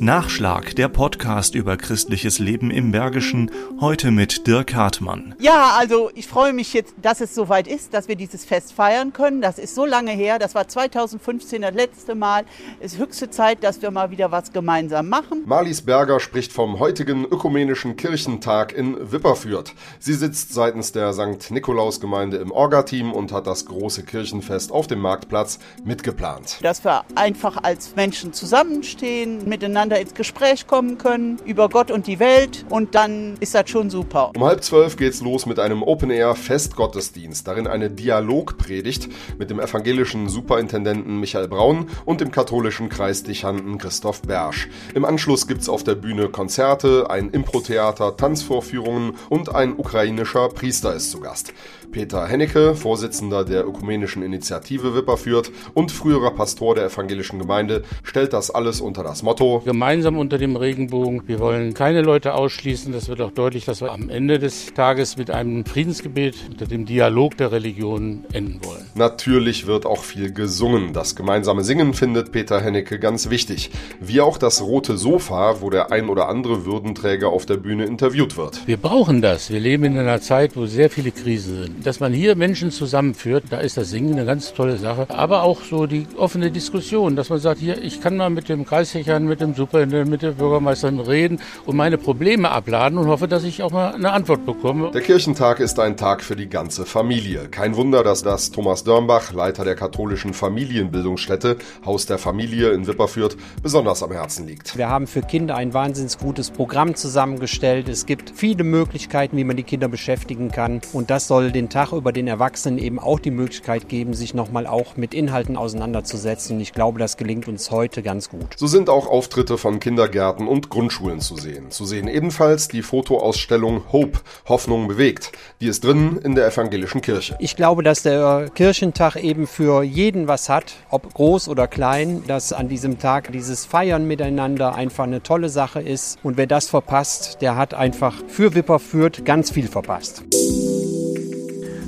Nachschlag, der Podcast über christliches Leben im Bergischen, heute mit Dirk Hartmann. Ja, also ich freue mich jetzt, dass es soweit ist, dass wir dieses Fest feiern können. Das ist so lange her, das war 2015 das letzte Mal. Es ist höchste Zeit, dass wir mal wieder was gemeinsam machen. Marlies Berger spricht vom heutigen ökumenischen Kirchentag in Wipperfürth. Sie sitzt seitens der St. Nikolaus-Gemeinde im Orga-Team und hat das große Kirchenfest auf dem Marktplatz mitgeplant. Dass wir einfach als Menschen zusammenstehen, miteinander miteinander ins Gespräch kommen können über Gott und die Welt und dann ist das schon super. Um halb zwölf geht's los mit einem Open-Air-Festgottesdienst, darin eine Dialogpredigt mit dem evangelischen Superintendenten Michael Braun und dem katholischen Kreisdechanten Christoph Bersch. Im Anschluss gibt's auf der Bühne Konzerte, ein Impro-Theater, Tanzvorführungen und ein ukrainischer Priester ist zu Gast. Peter Hennecke, Vorsitzender der Ökumenischen Initiative Wipperfürth und früherer Pastor der evangelischen Gemeinde, stellt das alles unter das Motto Gemeinsam unter dem Regenbogen. Wir wollen keine Leute ausschließen. Das wird auch deutlich, dass wir am Ende des Tages mit einem Friedensgebet unter dem Dialog der Religionen enden wollen. Natürlich wird auch viel gesungen. Das gemeinsame Singen findet Peter Hennecke ganz wichtig. Wie auch das rote Sofa, wo der ein oder andere Würdenträger auf der Bühne interviewt wird. Wir brauchen das. Wir leben in einer Zeit, wo sehr viele Krisen sind dass man hier Menschen zusammenführt, da ist das Singen eine ganz tolle Sache. Aber auch so die offene Diskussion, dass man sagt, hier, ich kann mal mit dem Kreishechern, mit dem Superintendenten, mit den Bürgermeistern reden und meine Probleme abladen und hoffe, dass ich auch mal eine Antwort bekomme. Der Kirchentag ist ein Tag für die ganze Familie. Kein Wunder, dass das Thomas Dörnbach, Leiter der katholischen Familienbildungsstätte Haus der Familie in Wipperfürth, besonders am Herzen liegt. Wir haben für Kinder ein wahnsinnig gutes Programm zusammengestellt. Es gibt viele Möglichkeiten, wie man die Kinder beschäftigen kann und das soll den Tag über den Erwachsenen eben auch die Möglichkeit geben, sich nochmal auch mit Inhalten auseinanderzusetzen. Und ich glaube, das gelingt uns heute ganz gut. So sind auch Auftritte von Kindergärten und Grundschulen zu sehen. Zu sehen ebenfalls die Fotoausstellung Hope, Hoffnung bewegt. Die ist drin in der evangelischen Kirche. Ich glaube, dass der Kirchentag eben für jeden was hat, ob groß oder klein, dass an diesem Tag dieses Feiern miteinander einfach eine tolle Sache ist. Und wer das verpasst, der hat einfach für Wipperfürth ganz viel verpasst.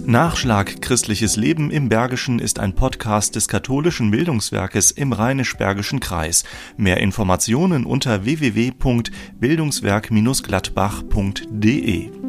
Nachschlag Christliches Leben im Bergischen ist ein Podcast des katholischen Bildungswerkes im Rheinisch-Bergischen Kreis. Mehr Informationen unter www.bildungswerk-gladbach.de